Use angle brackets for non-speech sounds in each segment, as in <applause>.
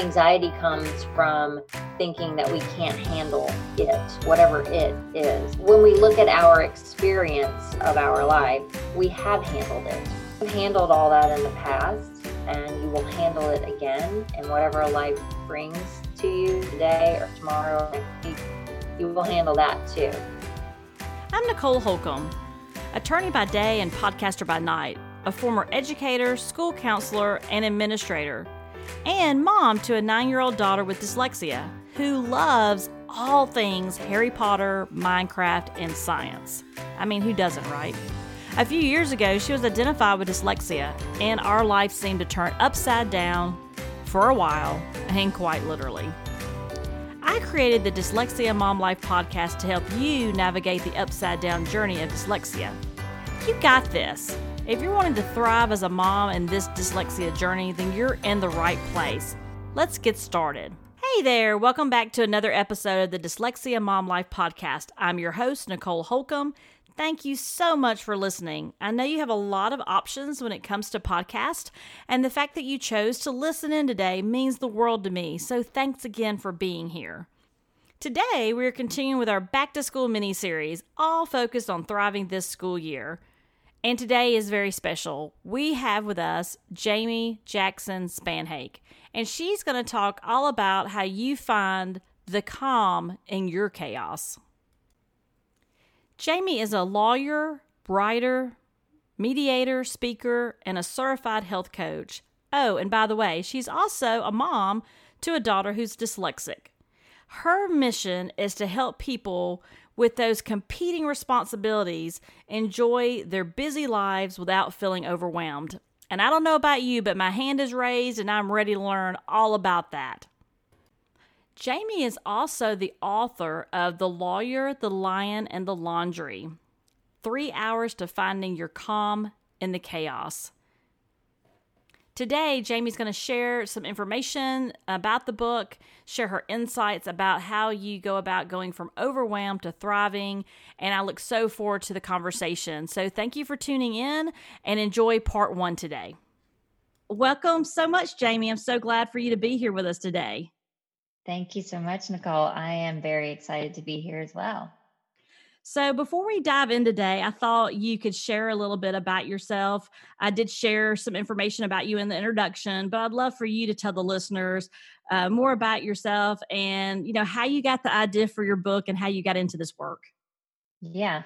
Anxiety comes from thinking that we can't handle it, whatever it is. When we look at our experience of our life, we have handled it. You've handled all that in the past, and you will handle it again. And whatever life brings to you today or tomorrow you will handle that too. I'm Nicole Holcomb, attorney by day and podcaster by night, a former educator, school counselor, and administrator and mom to a nine year old daughter with dyslexia who loves all things Harry Potter, Minecraft, and science. I mean, who doesn't, right? A few years ago, she was identified with dyslexia, and our life seemed to turn upside down for a while, and quite literally. I created the Dyslexia Mom Life podcast to help you navigate the upside down journey of dyslexia. You got this. If you're wanting to thrive as a mom in this dyslexia journey, then you're in the right place. Let's get started. Hey there, welcome back to another episode of the Dyslexia Mom Life podcast. I'm your host, Nicole Holcomb. Thank you so much for listening. I know you have a lot of options when it comes to podcast, and the fact that you chose to listen in today means the world to me. So thanks again for being here. Today, we are continuing with our back to school mini series, all focused on thriving this school year. And today is very special. We have with us Jamie Jackson Spannhake, and she's going to talk all about how you find the calm in your chaos. Jamie is a lawyer, writer, mediator, speaker, and a certified health coach. Oh, and by the way, she's also a mom to a daughter who's dyslexic. Her mission is to help people with those competing responsibilities enjoy their busy lives without feeling overwhelmed. And I don't know about you, but my hand is raised and I'm ready to learn all about that. Jamie is also the author of The Lawyer, the Lion, and the Laundry Three Hours to Finding Your Calm in the Chaos. Today, Jamie's going to share some information about the book, share her insights about how you go about going from overwhelmed to thriving, and I look so forward to the conversation. So, thank you for tuning in and enjoy part one today. Welcome so much, Jamie. I'm so glad for you to be here with us today. Thank you so much, Nicole. I am very excited to be here as well. So, before we dive in today, I thought you could share a little bit about yourself. I did share some information about you in the introduction, but I'd love for you to tell the listeners uh, more about yourself and you know how you got the idea for your book and how you got into this work. Yeah.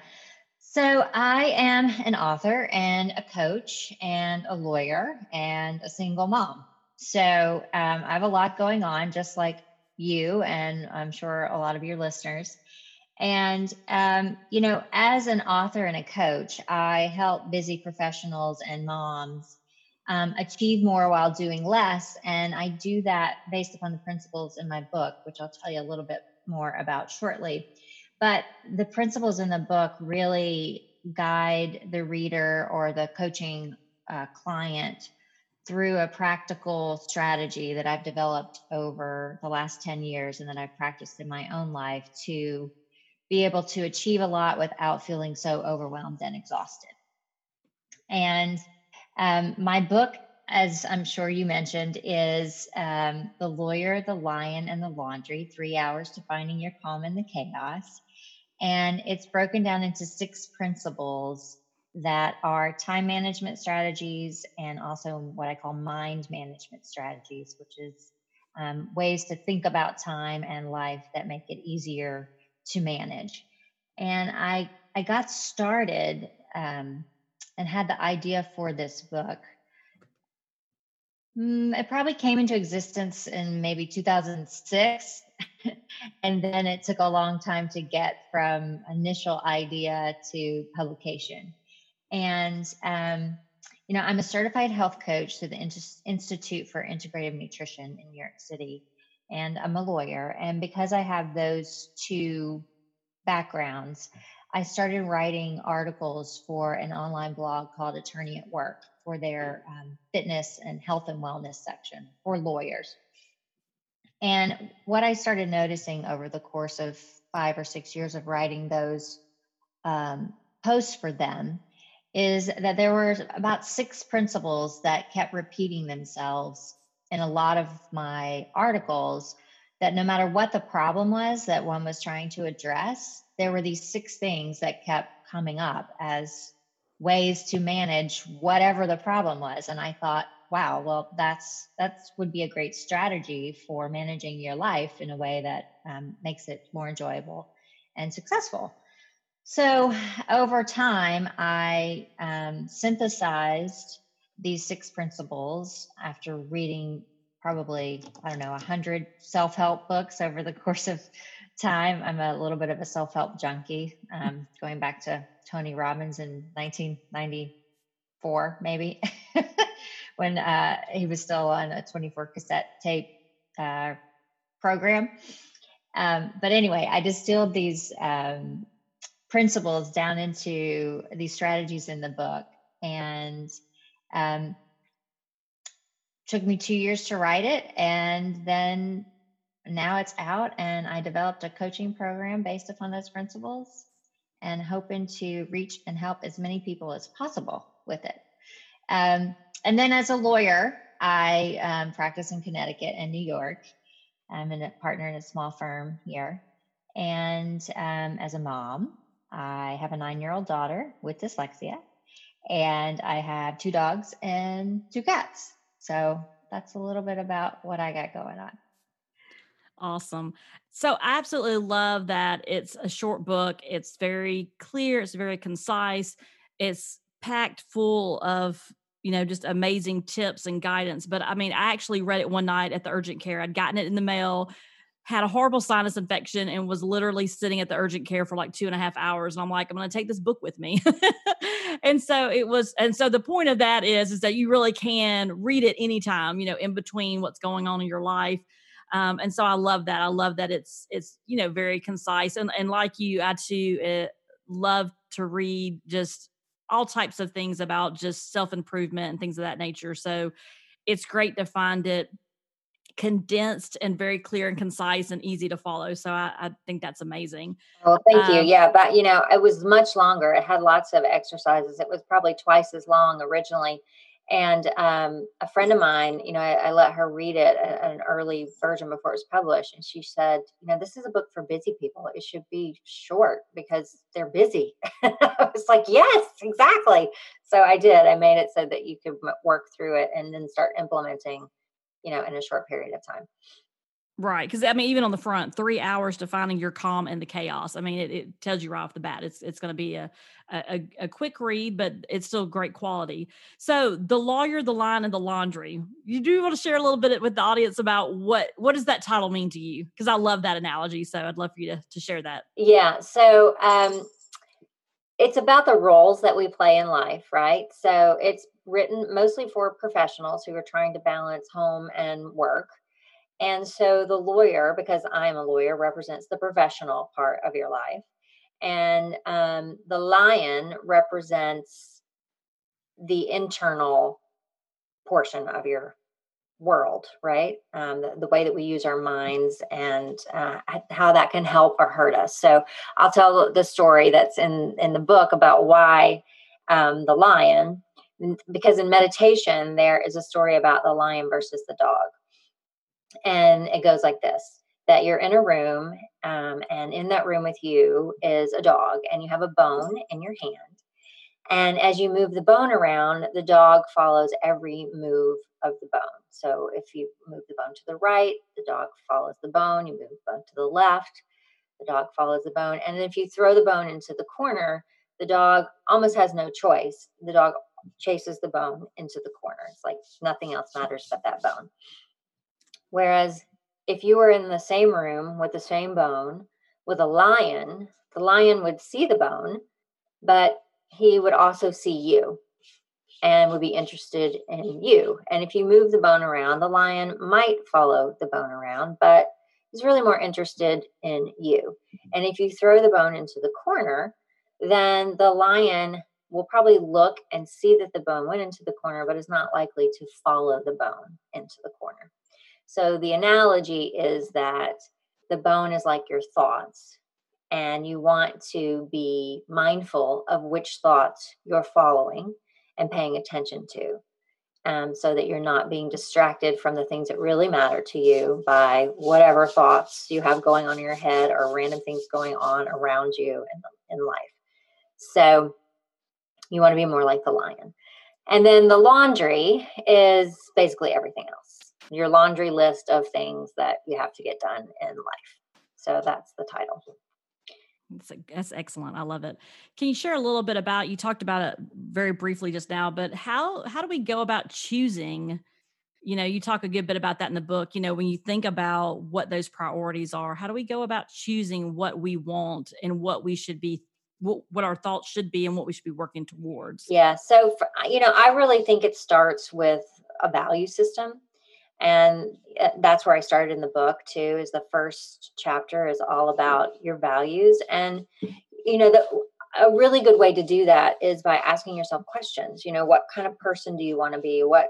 So, I am an author and a coach and a lawyer and a single mom. So, um, I have a lot going on, just like you, and I'm sure a lot of your listeners. And, um, you know, as an author and a coach, I help busy professionals and moms um, achieve more while doing less. And I do that based upon the principles in my book, which I'll tell you a little bit more about shortly. But the principles in the book really guide the reader or the coaching uh, client through a practical strategy that I've developed over the last 10 years and that I've practiced in my own life to be able to achieve a lot without feeling so overwhelmed and exhausted. And um, my book, as I'm sure you mentioned, is um, The Lawyer, the Lion, and the Laundry Three Hours to Finding Your Calm in the Chaos. And it's broken down into six principles that are time management strategies and also what I call mind management strategies, which is um, ways to think about time and life that make it easier to manage. And I I got started um, and had the idea for this book. Mm, it probably came into existence in maybe 2006. <laughs> and then it took a long time to get from initial idea to publication. And, um, you know, I'm a certified health coach through the Institute for Integrative Nutrition in New York City and I'm a lawyer. And because I have those two backgrounds, I started writing articles for an online blog called Attorney at Work for their um, fitness and health and wellness section for lawyers. And what I started noticing over the course of five or six years of writing those um, posts for them is that there were about six principles that kept repeating themselves in a lot of my articles that no matter what the problem was that one was trying to address, there were these six things that kept coming up as ways to manage whatever the problem was. And I thought, wow, well, that's that's would be a great strategy for managing your life in a way that um, makes it more enjoyable and successful. So over time, I um, synthesized these six principles after reading probably I don't know a hundred self help books over the <laughs> course of time. I'm a little bit of a self help junkie, um, going back to Tony Robbins in 1994, maybe <laughs> when uh, he was still on a 24 cassette tape uh, program. Um, but anyway, I distilled these um, principles down into these strategies in the book and um, took me two years to write it and then now it's out and i developed a coaching program based upon those principles and hoping to reach and help as many people as possible with it. Um, and then as a lawyer i um, practice in connecticut and new york. I'm a partner in a small firm here. And um, as a mom I have a nine year old daughter with dyslexia, and I have two dogs and two cats. So that's a little bit about what I got going on. Awesome. So I absolutely love that it's a short book. It's very clear, it's very concise, it's packed full of you know just amazing tips and guidance but i mean i actually read it one night at the urgent care i'd gotten it in the mail had a horrible sinus infection and was literally sitting at the urgent care for like two and a half hours. And I'm like, I'm going to take this book with me. <laughs> and so it was, and so the point of that is, is that you really can read it anytime, you know, in between what's going on in your life. Um, and so I love that. I love that it's, it's, you know, very concise. And, and like you, I too uh, love to read just all types of things about just self improvement and things of that nature. So it's great to find it condensed and very clear and concise and easy to follow. So I, I think that's amazing. Well, thank um, you. Yeah, but you know, it was much longer. It had lots of exercises. It was probably twice as long originally. And um, a friend of mine, you know, I, I let her read it an early version before it was published, and she said, "You know, this is a book for busy people. It should be short because they're busy." <laughs> I was like, "Yes, exactly." So I did. I made it so that you could work through it and then start implementing you know, in a short period of time. Right. Cause I mean, even on the front, three hours defining your calm in the chaos. I mean, it, it tells you right off the bat, it's, it's going to be a, a, a quick read, but it's still great quality. So the lawyer, the lion and the laundry, you do want to share a little bit with the audience about what, what does that title mean to you? Cause I love that analogy. So I'd love for you to, to share that. Yeah. So, um, it's about the roles that we play in life, right? So it's written mostly for professionals who are trying to balance home and work. And so the lawyer, because I'm a lawyer, represents the professional part of your life. And um, the lion represents the internal portion of your world, right? Um, the, the, way that we use our minds and uh, how that can help or hurt us. So I'll tell the story that's in in the book about why um, the lion, because in meditation there is a story about the lion versus the dog, and it goes like this: that you're in a room, um, and in that room with you is a dog, and you have a bone in your hand. And as you move the bone around, the dog follows every move of the bone. So if you move the bone to the right, the dog follows the bone. You move the bone to the left, the dog follows the bone. And if you throw the bone into the corner, the dog almost has no choice. The dog chases the bone into the corner. It's like nothing else matters but that bone. Whereas if you were in the same room with the same bone with a lion, the lion would see the bone, but he would also see you and would be interested in you. And if you move the bone around, the lion might follow the bone around, but is really more interested in you. And if you throw the bone into the corner, then the lion will probably look and see that the bone went into the corner, but is not likely to follow the bone into the corner. So the analogy is that the bone is like your thoughts, and you want to be mindful of which thoughts you're following and paying attention to. um, so that you're not being distracted from the things that really matter to you by whatever thoughts you have going on in your head or random things going on around you in, in life. So you want to be more like the lion. And then the laundry is basically everything else your laundry list of things that you have to get done in life. So that's the title. That's, that's excellent. I love it. Can you share a little bit about? You talked about it very briefly just now, but how how do we go about choosing? You know, you talk a good bit about that in the book. You know, when you think about what those priorities are, how do we go about choosing what we want and what we should be, what, what our thoughts should be, and what we should be working towards? Yeah. So, for, you know, I really think it starts with a value system and uh, that's where i started in the book too is the first chapter is all about your values and you know the, a really good way to do that is by asking yourself questions you know what kind of person do you want to be what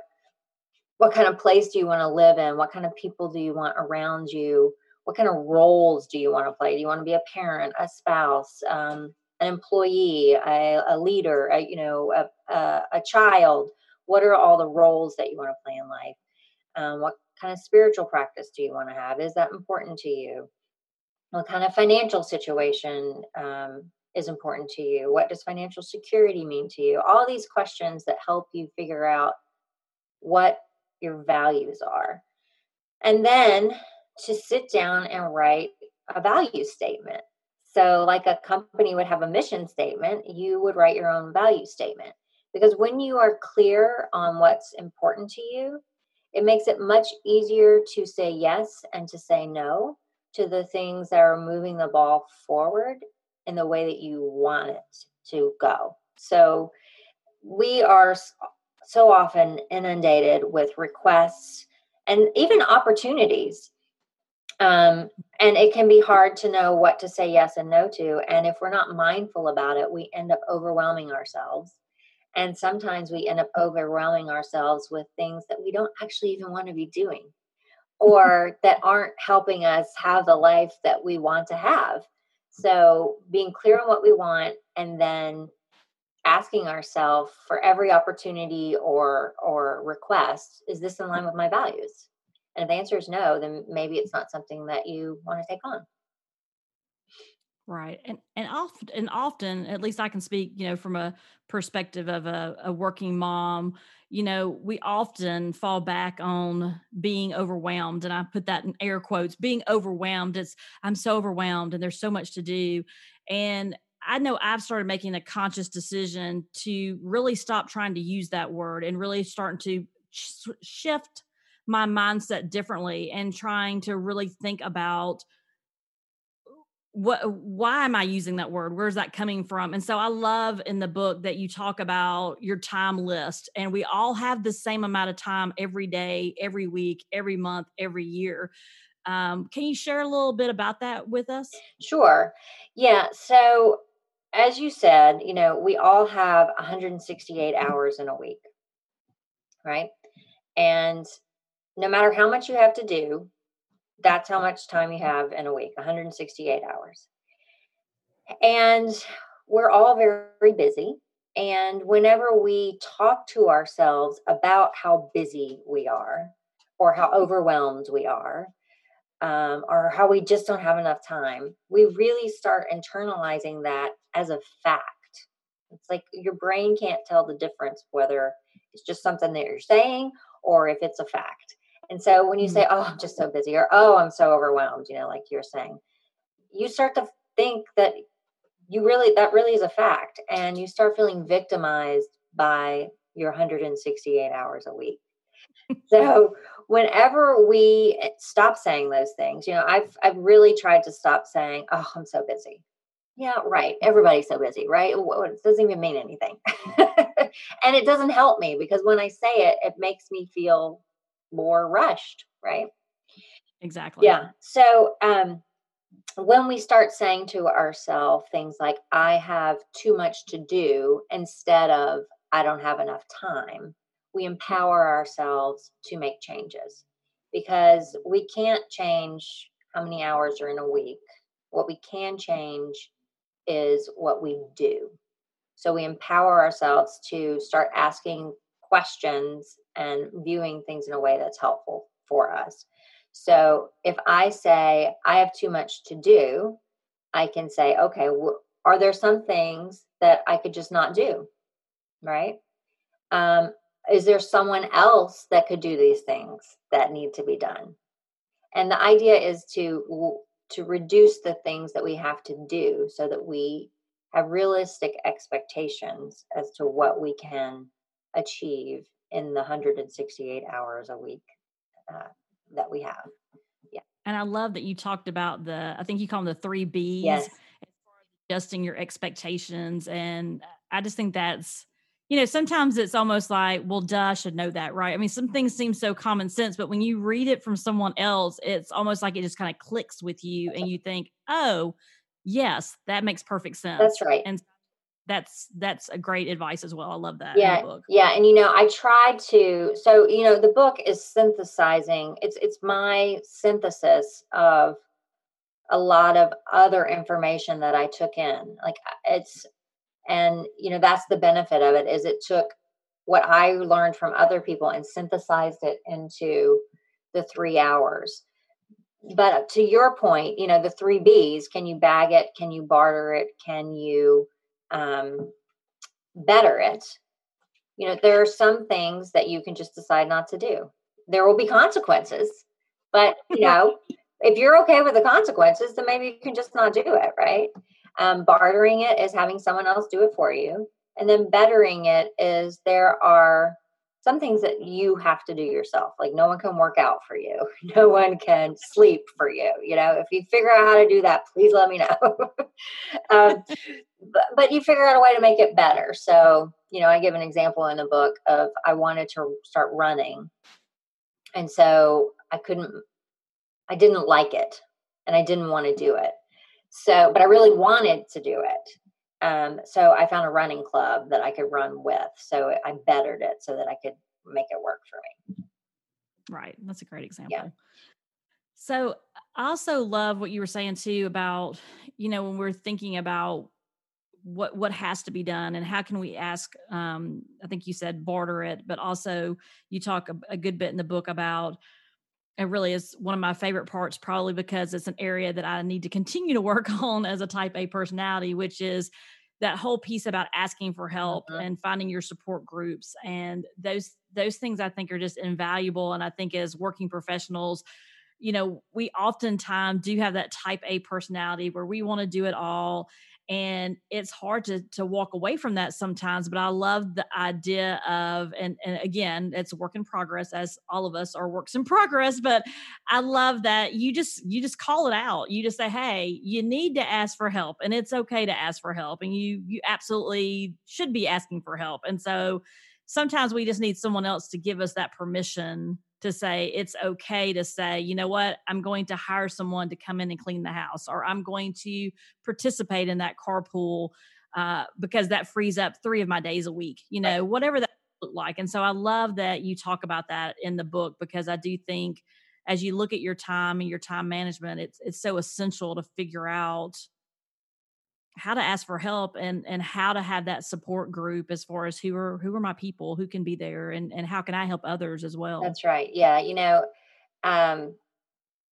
what kind of place do you want to live in what kind of people do you want around you what kind of roles do you want to play do you want to be a parent a spouse um, an employee a, a leader a, you know a, a, a child what are all the roles that you want to play in life um, what kind of spiritual practice do you want to have? Is that important to you? What kind of financial situation um, is important to you? What does financial security mean to you? All these questions that help you figure out what your values are. And then to sit down and write a value statement. So, like a company would have a mission statement, you would write your own value statement. Because when you are clear on what's important to you, it makes it much easier to say yes and to say no to the things that are moving the ball forward in the way that you want it to go. So we are so often inundated with requests and even opportunities. Um, and it can be hard to know what to say yes and no to. And if we're not mindful about it, we end up overwhelming ourselves and sometimes we end up overwhelming ourselves with things that we don't actually even want to be doing or <laughs> that aren't helping us have the life that we want to have. So, being clear on what we want and then asking ourselves for every opportunity or or request, is this in line with my values? And if the answer is no, then maybe it's not something that you want to take on. Right. And and often and often, at least I can speak, you know, from a perspective of a, a working mom, you know, we often fall back on being overwhelmed. And I put that in air quotes, being overwhelmed. It's I'm so overwhelmed and there's so much to do. And I know I've started making a conscious decision to really stop trying to use that word and really starting to sh- shift my mindset differently and trying to really think about what why am i using that word? Where's that coming from? And so i love in the book that you talk about your time list and we all have the same amount of time every day every week every month every year. Um, can you share a little bit about that with us? Sure. Yeah so as you said you know we all have 168 hours in a week right? And no matter how much you have to do that's how much time you have in a week 168 hours. And we're all very, busy. And whenever we talk to ourselves about how busy we are, or how overwhelmed we are, um, or how we just don't have enough time, we really start internalizing that as a fact. It's like your brain can't tell the difference whether it's just something that you're saying or if it's a fact. And so when you say, mm-hmm. oh, I'm just so busy, or oh, I'm so overwhelmed, you know, like you're saying, you start to think that you really, that really is a fact. And you start feeling victimized by your 168 hours a week. so whenever we eh, stop saying those things, you know, I've, I've really tried to stop saying, oh, I'm so busy. Yeah, right. Everybody's so busy, right? It doesn't even mean anything. <laughs> and it doesn't help me because when I say it, it makes me feel more rushed, right? Exactly. Yeah. So um, when we start saying to ourselves things like, I have too much to do instead of, I don't have enough time, we empower ourselves to make changes because we can't change how many hours are in a week. What we can change is what we do. So we empower ourselves to start asking questions and viewing things in a way that's helpful for us. So if I say, I have too much to do, I can say, okay, are there some things that I could just not do? Right? Um, is there someone else that could do these things that need to be done? And the idea is to to reduce the things that we have to do so that we have realistic expectations as to what we can achieve in the 168 hours a week uh, that we have. Yeah. And I love that you talked about the, I think you call them the three B's. Yes. Adjusting your expectations. And I just think that's, you know, sometimes it's almost like, well, duh, I should know that, right? I mean, some things seem so common sense, but when you read it from someone else, it's almost like it just kind of clicks with you and you think, oh, yes, that makes perfect sense. That's right. And that's that's a great advice as well. I love that. Yeah, yeah, and you know, I tried to. So you know, the book is synthesizing. It's it's my synthesis of a lot of other information that I took in. Like uh, it's, and you know, that's the benefit of it is it took what I learned from other people and synthesized it into the three hours. But uh, to your point, you know, the three B's: can you bag it? Can you barter it? Can you um, better it, you know, there are some things that you can just decide not to do. There will be consequences, but you know, if you're okay with the consequences, then maybe you can just not do it, right? Um, bartering it is having someone else do it for you. And then bettering it is there are some things that you have to do yourself. Like no one can work out for you. <laughs> No one can sleep for you. You know, if you figure out how to do that, please let me know. <laughs> um, but, but you figure out a way to make it better. So, you know, I give an example in the book of I wanted to start running. And so I couldn't, I didn't like it and I didn't want to do it. So, but I really wanted to do it. Um, so I found a running club that I could run with. So I bettered it so that I could make it work for me. Right. That's a great example. Yeah. So I also love what you were saying too about, you know, when we're thinking about what what has to be done and how can we ask um, i think you said barter it but also you talk a, a, good bit in the book about it really is one of my favorite parts probably because it's an area that i need to continue to work <laughs> on as a type a personality which is that whole piece about asking for help mm-hmm. and finding your support groups and those those things i think are just invaluable and i think as working professionals you know we oftentimes do have that type a personality where we want to do it all and it's hard to to walk away from that sometimes but i love the idea of and, and again it's a work in progress as all of us are works in progress but i love that you just you just call it out. You just say hey you need to ask for help and it's okay to ask for help and you you absolutely should be asking for help and so sometimes we just need someone else to give us that permission to say it's okay to say, you know what, I'm going to hire someone to come in and clean the house, or I'm going to participate in that carpool uh, because that frees up three of my days a week, you know, right. whatever that look like. And so I love that you talk about that in the book because I do think as you look at your time and your time management, it's it's so essential to figure out how to ask for help and and how to have that support group as far as who are who are my people who can be there and and how can I help others as well. That's right. Yeah, you know, um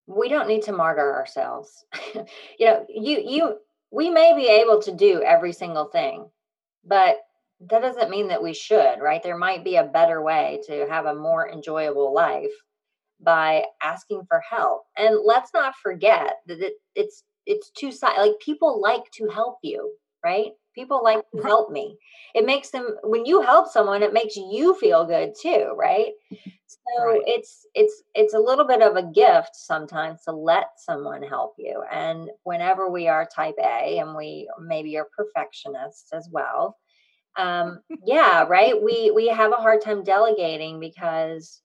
we don't need to martyr ourselves. <laughs> you know, you you we may be able to do every single thing, but that doesn't mean that we should, right? There might be a better way to have a more enjoyable life by asking for help. And let's not forget that it, it's it's two sides like people like to help you right? People like to help me. It makes them when you help someone it makes you feel good too right? So right. it's it's it's a little bit of a gift sometimes to let someone help you. And whenever we are type a and we maybe are perfectionists as well um yeah right? We we have a hard time delegating because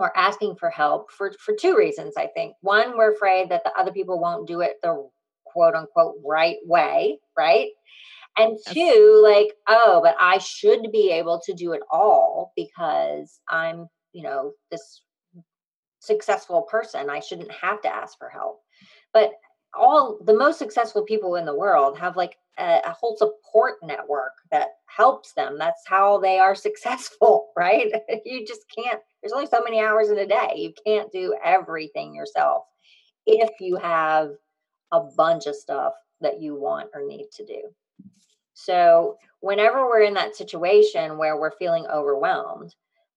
or asking for help for, for two reasons, I think. One, we're afraid that the other people won't do it the quote unquote right way, right? And two, like, oh, but I should be able to do it all because I'm, you know, this successful person. I shouldn't have to ask for help. But all the most successful people in the world have like a, a, whole support network that helps them. That's how they are <laughs> successful, right? <laughs> you just can't, there's only so many hours in a day. You can't do everything yourself if you have a bunch of stuff that you want or need to do. So, whenever we're in that situation where we're feeling overwhelmed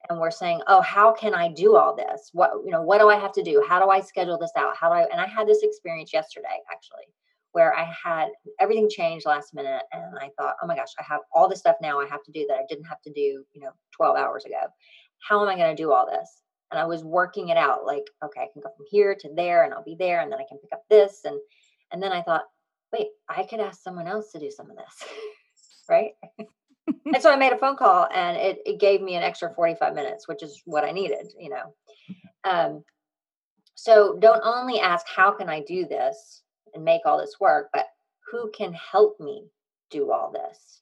and we're saying, "Oh, how can I do all this? What, you know, what do I have to do? How do I schedule this out? How do I?" And I had this experience yesterday actually where I had everything changed last minute and I thought, "Oh my gosh, I have all this stuff now I have to do that I didn't have to do, you know, 12 hours ago. How am I going to do all this?" And I was working it out like, "Okay, I can go from here to there and I'll be there and then I can pick up this and and then I thought, wait, I could ask someone else to do some of this, <laughs> right? and so I made a phone call and it, it gave me an extra 45 minutes, which is what I needed, you know. Um, so don't only ask, how can I do this and make all this work, but who can help me do all this?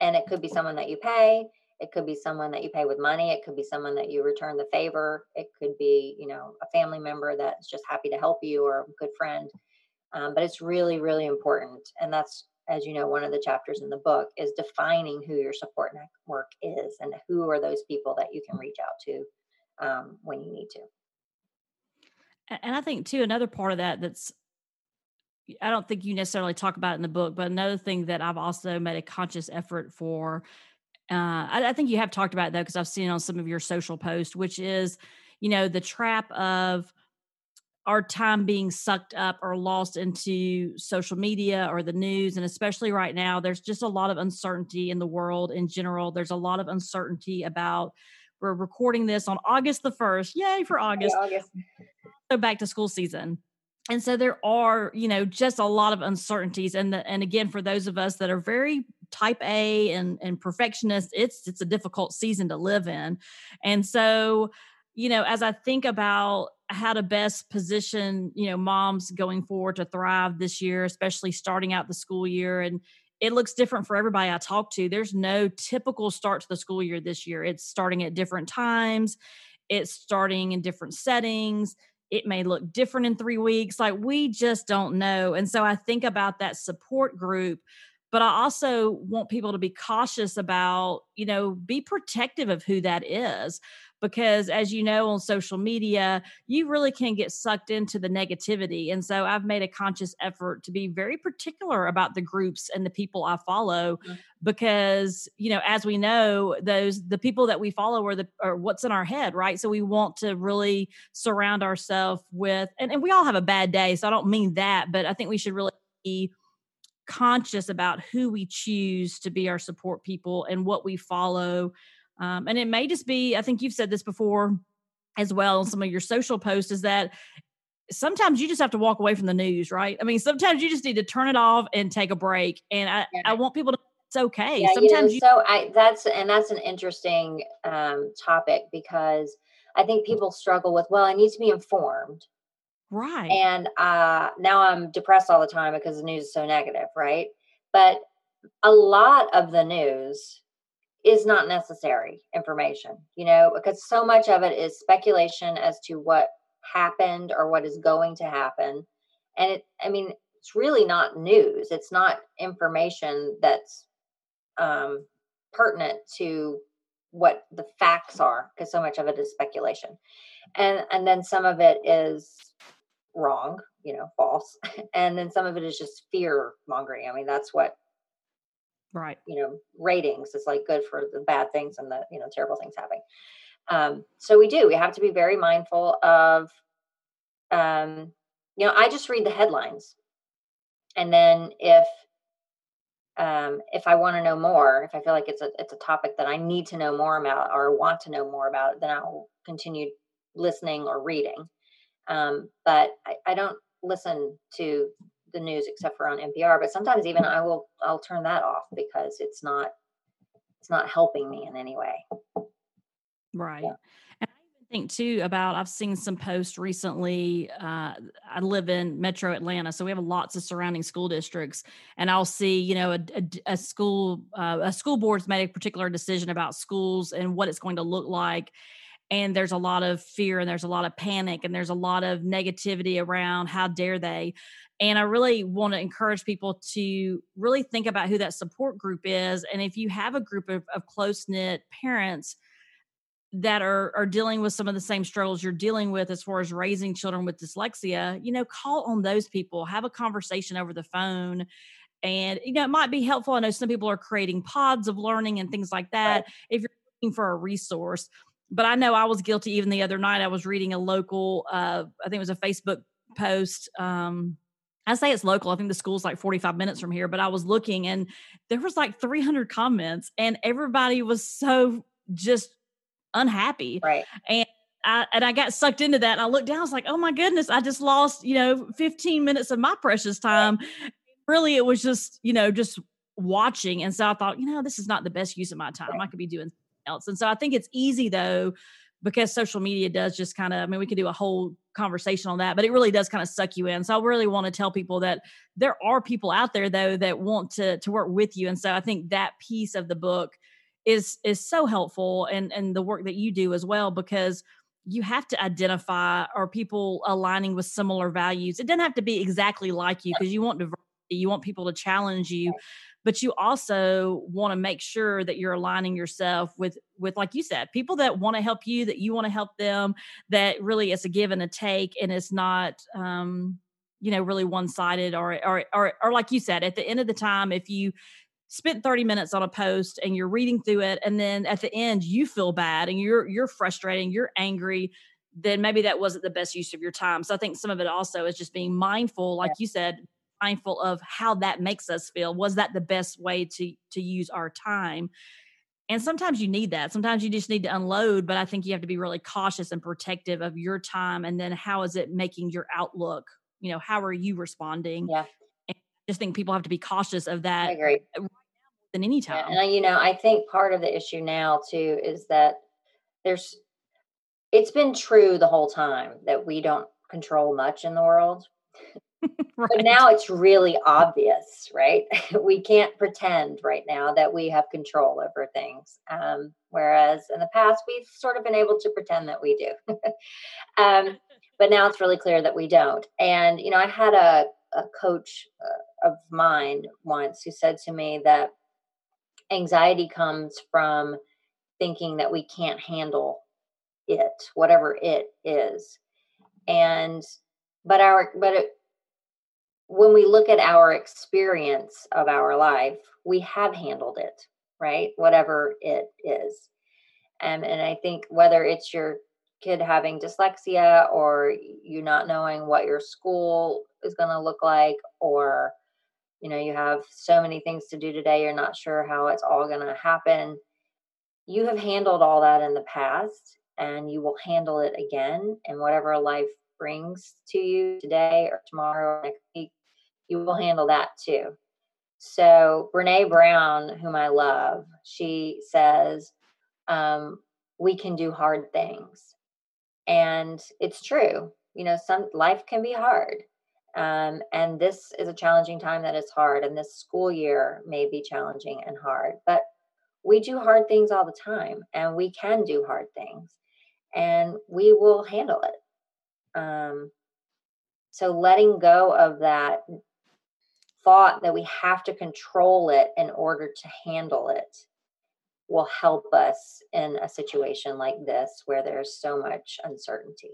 And it could be someone that you pay. It could be someone that you pay with money. It could be someone that you return the favor. It could be, you know, a family member that's just happy to help you or a good friend. Um, but it's really, really important. And that's, as you know, one of the chapters in the book is defining who your support network is and who are those people that you can reach out to um, when you need to. And I think, too, another part of that that's I don't think you necessarily talk about it in the book, but another thing that I've also made a conscious effort for, uh, I, I, think you have talked about that because I've seen on some of your social posts, which is, you know, the trap of our time being sucked up or lost into social media or the news. And especially right now, there's just a lot of uncertainty in the world in general. There's a lot of uncertainty about, we're recording this on August the 1st. Yay for August. August. So back to school season. And so there are, you know, just a lot of uncertainties. And the, and again, for those of us that are very type A and, and perfectionist, it's it's a difficult season to live in. And so, you know, as I think about how to best position you know moms going forward to thrive this year especially starting out the school year and it looks different for everybody i talk to there's no typical start to the school year this year it's starting at different times it's starting in different settings it may look different in three weeks like we just don't know and so i think about that support group but i also want people to be cautious about you know be protective of who that is because as you know on social media you really can get sucked into the negativity and so i've made a conscious effort to be very particular about the groups and the people i follow mm-hmm. because you know as we know those the people that we follow are the are what's in our head right so we want to really surround ourselves with and, and we all have a bad day so i don't mean that but i think we should really be conscious about who we choose to be our support people and what we follow um, and it may just be, I think you've said this before as well on some of your social posts, is that sometimes you just have to walk away from the news, right? I mean, sometimes you just need to turn it off and take a break. And I, yeah. I want people to it's okay. Yeah, sometimes you know, you- so I that's and that's an interesting um, topic because I think people struggle with, well, I need to be informed. Right. And uh, now I'm depressed all the time because the news is so negative, right? But a lot of the news is not necessary information, you know, because so much of it is speculation as to what happened or what is going to happen. And it, I mean, it's really not news. It's not information that's um, pertinent to what the facts are, because so much of it is speculation. And and then some of it is wrong, you know, false. <laughs> And then some of it is just fear mongering. I mean, that's what right. you know ratings is like good for the bad things and the you know terrible things happening. Um so we do we have to be very mindful of um you know i just read the headlines. And then if um if i want to know more if i feel like it's a it's a topic that i need to know more about or want to know more about then i'll continue listening or reading. Um but i, I don't listen to the news except for on NPR. But sometimes even I will I'll turn that off because it's not it's not helping me in any way. Right. Yeah. And I think too about I've seen some posts recently. Uh, I live in Metro Atlanta, so we have lots of surrounding school districts, and I'll see you know a, a, a school uh, a school board's made a particular decision about schools and what it's going to look like and there's a lot of fear and there's a lot of panic and there's a lot of negativity around how dare they And I really want to encourage people to really think about who that support group is. And if you have a group of, of close knit parents, that are are dealing with some of the same struggles you're dealing with as far as raising children with dyslexia you know call on those people have a conversation over the phone and you know it might be helpful i know some people are creating pods of learning and things like that right. if you're looking for a resource but i know i was guilty even the other night i was reading a local uh i think it was a facebook post um I say it's local. I think the school's like 45 minutes from here, but I was looking and there was like 300 comments and everybody was so just unhappy. Right. And I, and I got sucked into that. And I looked down, I was like, oh my goodness, I just lost, you know, 15 minutes of my precious time. Right. Really, it was just, you know, just watching. And so I thought, you know, this is not the best use of my time. Right. I could be doing something else. And so I think it's easy though, because social media does just kind of, I mean, we could do a whole conversation on that, but it really does kind of suck you in. So I really want to tell people that there are people out there though that want to to work with you. And so I think that piece of the book is is so helpful and and the work that you do as well because you have to identify are people aligning with similar values it doesn't have to be exactly like you because you want diversity you want people to challenge you but you also want to make sure that you're aligning yourself with with like you said people that want to help you that you want to help them that really it's a give and a take and it's not um you know really one-sided or or or, or like you said at the end of the time if you spent 30 minutes on a post and you're reading through it and then at the end you feel bad and you're you're frustrated you're angry then maybe that wasn't the best use of your time. So i think some of it also is just being mindful like yeah. you said mindful of how that makes us feel. Was that the best way to to use our time and sometimes you need that sometimes you just need to unload but i think you have to be really cautious and protective of your time and then how is it making your outlook you know how are you responding yeah i just think people have to be cautious of that. I agree. Than any time. Yeah, and you know, I think part of the issue now too is that there's it's been true the whole time that we don't control much in the world. <laughs> right. But now it's really obvious, right? <laughs> we can't pretend right now that we have control over things. Um, whereas in the past, we've sort of been able to pretend that we do. <laughs> um, but now it's really clear that we don't. And, you know, I had a, a coach uh, of mine once who said to me that anxiety comes from thinking that we can't handle it, whatever it is. And, but our, but it, when we look at our experience of our life, we have handled it, right? Whatever it is. Um, and I think whether it's your kid having dyslexia or you not knowing what your school is going to look like or you know you have so many things to do today you're not sure how it's all going to happen you have handled all that in the past and you will handle it again and whatever life brings to you today or tomorrow or next week you will handle that too. So brene brown whom i love she says um, we can do hard things. And it's true you know some life can be hard um, and this is a challenging time that is hard and this school year may be challenging and hard but we do hard things all the time and we can do hard things and we will handle it. Um, so letting go of that thought that we have to control it in order to handle it will help us in a situation like this where there's so much uncertainty.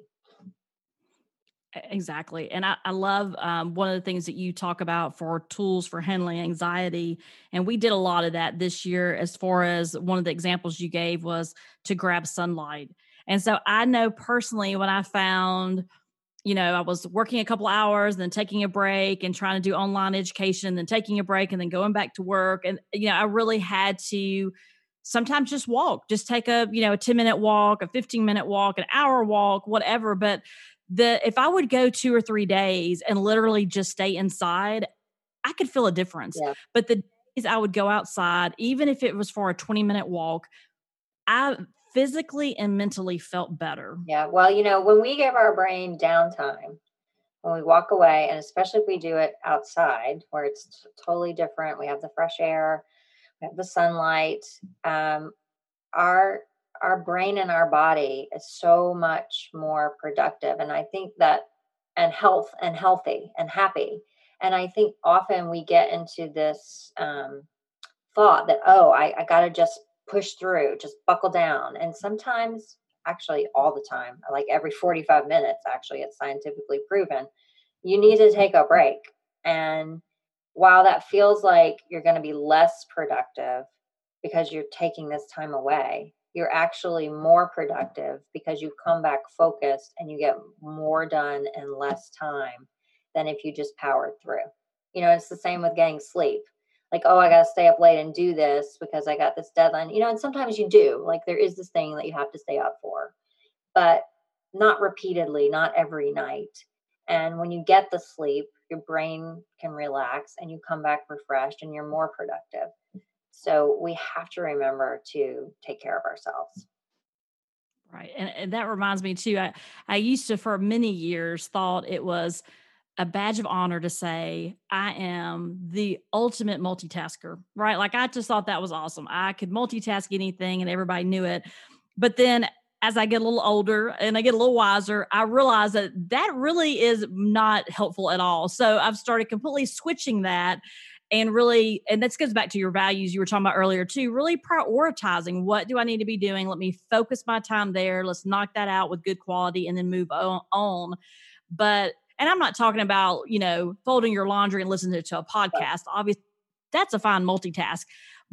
Exactly. And I, I love um, one of the things that you talk about for tools for handling anxiety. And we did a lot of that this year, as far as one of the examples you gave was to grab sunlight. And so I know personally when I found, you know, I was working a couple hours, and then taking a break and trying to do online education, and then taking a break and then going back to work. And, you know, I really had to sometimes just walk just take a you know a 10 minute walk a 15 minute walk an hour walk whatever but the if i would go two or three days and literally just stay inside i could feel a difference yeah. but the days i would go outside even if it was for a 20 minute walk i physically and mentally felt better yeah well you know when we give our brain downtime when we walk away and especially if we do it outside where it's totally different we have the fresh air we have the sunlight um, our our brain and our body is so much more productive and i think that and health and healthy and happy. And I think often we get into this um, thought that, oh, I, I got to just push through, just buckle down. And sometimes, actually, all the time, like every 45 minutes, actually, it's scientifically proven, you need to take a break. And while that feels like you're going to be less productive because you're taking this time away, you're actually more productive because you come back focused and you get more done in less time than if you just powered through. You know, it's the same with getting sleep. Like, oh, I got to stay up late and do this because I got this deadline. You know, and sometimes you do. Like, there is this thing that you have to stay up for, but not repeatedly, not every night. And when you get the sleep, your brain can relax and you come back refreshed and you're more productive. So we have to remember to take care of ourselves. Right. And, and that reminds me too. I, I used to, for many years, thought it was a badge of honor to say, I am the ultimate multitasker, right? Like I just thought that was awesome. I could multitask anything and everybody knew it. But then as I get a little older and I get a little wiser, I realize that that really is not helpful at all. So I've started completely switching that and really and this goes back to your values you were talking about earlier too really prioritizing what do i need to be doing let me focus my time there let's knock that out with good quality and then move on but and i'm not talking about you know folding your laundry and listening to a podcast obviously that's a fine multitask.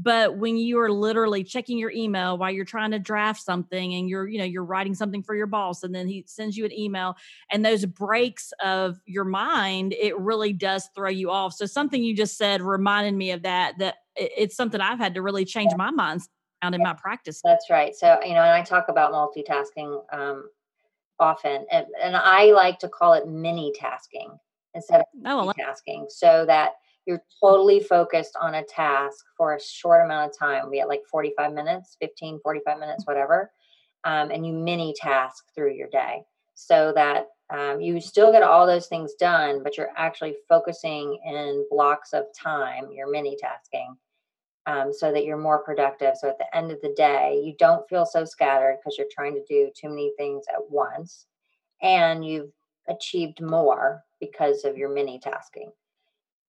But when you are literally checking your email while you're trying to draft something and you're you know you're writing something for your boss and then he sends you an email and those breaks of your mind it really does throw you off. So something you just said reminded me of that that it's something i've had to really change my mind around in my practice. That's right. So you know and i talk about multitasking um, often and, and i like to call it mini tasking instead of oh, tasking so that you're totally focused on a task for a short amount of time, We it like 45 minutes, 15, 45 minutes, whatever, um, and you mini task through your day so that um, you still get all those things done, but you're actually focusing in blocks of time, you're mini tasking. Um, so that you're more productive. So at the end of the day, you don't feel so scattered because you're trying to do too many things at once, and you've achieved more because of your mini tasking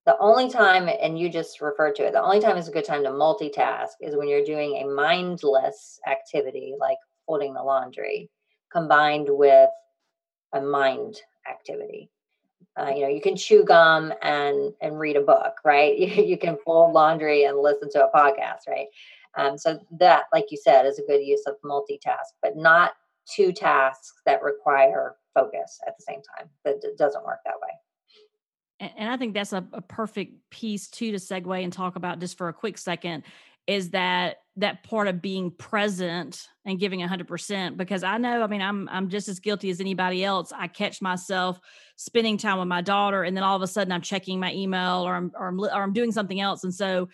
the only time and you just referred to it the only time is a good time to multitask is when you're doing a mindless activity like folding the laundry combined with a mind activity uh, you know you can chew gum and and read a book right? <laughs> You, you can fold laundry and listen to a podcast right? Um, so that like you said is a good use of multitask but not two tasks that require focus at the same time. That doesn't work that way. And I think that's a, a, perfect piece too to segue and talk about just for a quick second is that that part of being present and giving 100% because I know I mean I'm I'm just as guilty as anybody else. I catch myself spending time with my daughter and then all of a sudden I'm checking my email or I'm or I'm, or I'm doing something else and so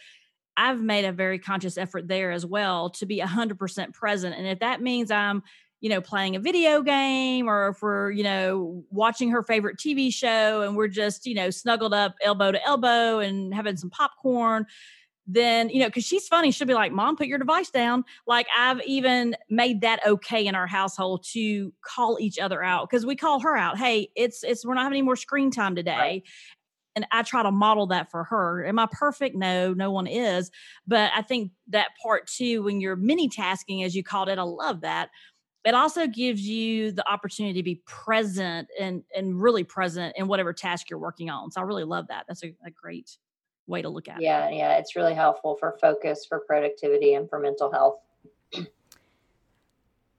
I've made a very conscious effort there as well to be 100% present and if that means I'm you know, playing a video game or if we're, you know, watching her favorite TV show and we're just, you know, snuggled up elbow to elbow and having some popcorn, then, you know, because she's funny, she'll be like, Mom, put your device down. Like, I've even made that okay in our household to call each other out because we call her out. Hey, it's, it's, we're not having any more screen time today. Right. And I try to model that for her. Am I perfect? No, no one is. But I think that part too, when you're mini tasking, as you called it, I love that it also gives you the opportunity to be present and and really present in whatever task you're working on so i really love that that's a, a great way to look at yeah, it yeah yeah it's really helpful for focus for productivity and for mental health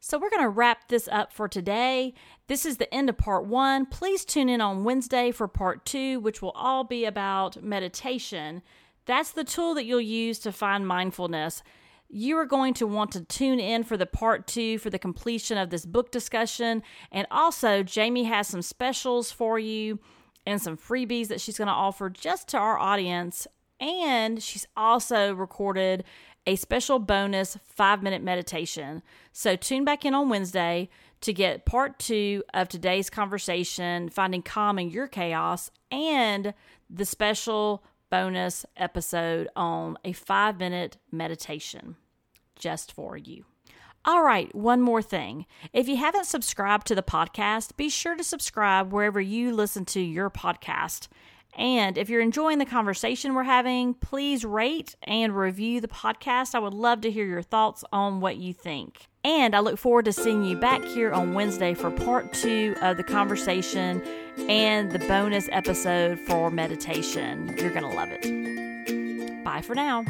so we're going to wrap this up for today. This is the end of part one. Please tune in on Wednesday for part two, which will all be about meditation. That's the tool that you'll use to find mindfulness you are going to want to tune in for the part two for the completion of this book discussion. And also, Jamie has some specials for you and some freebies that she's going to offer just to our audience. And she's also recorded a special bonus five minute meditation. So tune back in on Wednesday to get part two of today's conversation, finding calm in your chaos, and the special bonus episode on a five minute meditation just for you. All right, one more thing. If you haven't subscribed to the podcast, be sure to subscribe wherever you listen to your podcast. And if you're enjoying the conversation we're having, please rate and review the podcast. I would love to hear your thoughts on what you think. And I look forward to seeing you back here on Wednesday for part two of the conversation and the bonus episode for meditation. You're going to love it. Bye for now.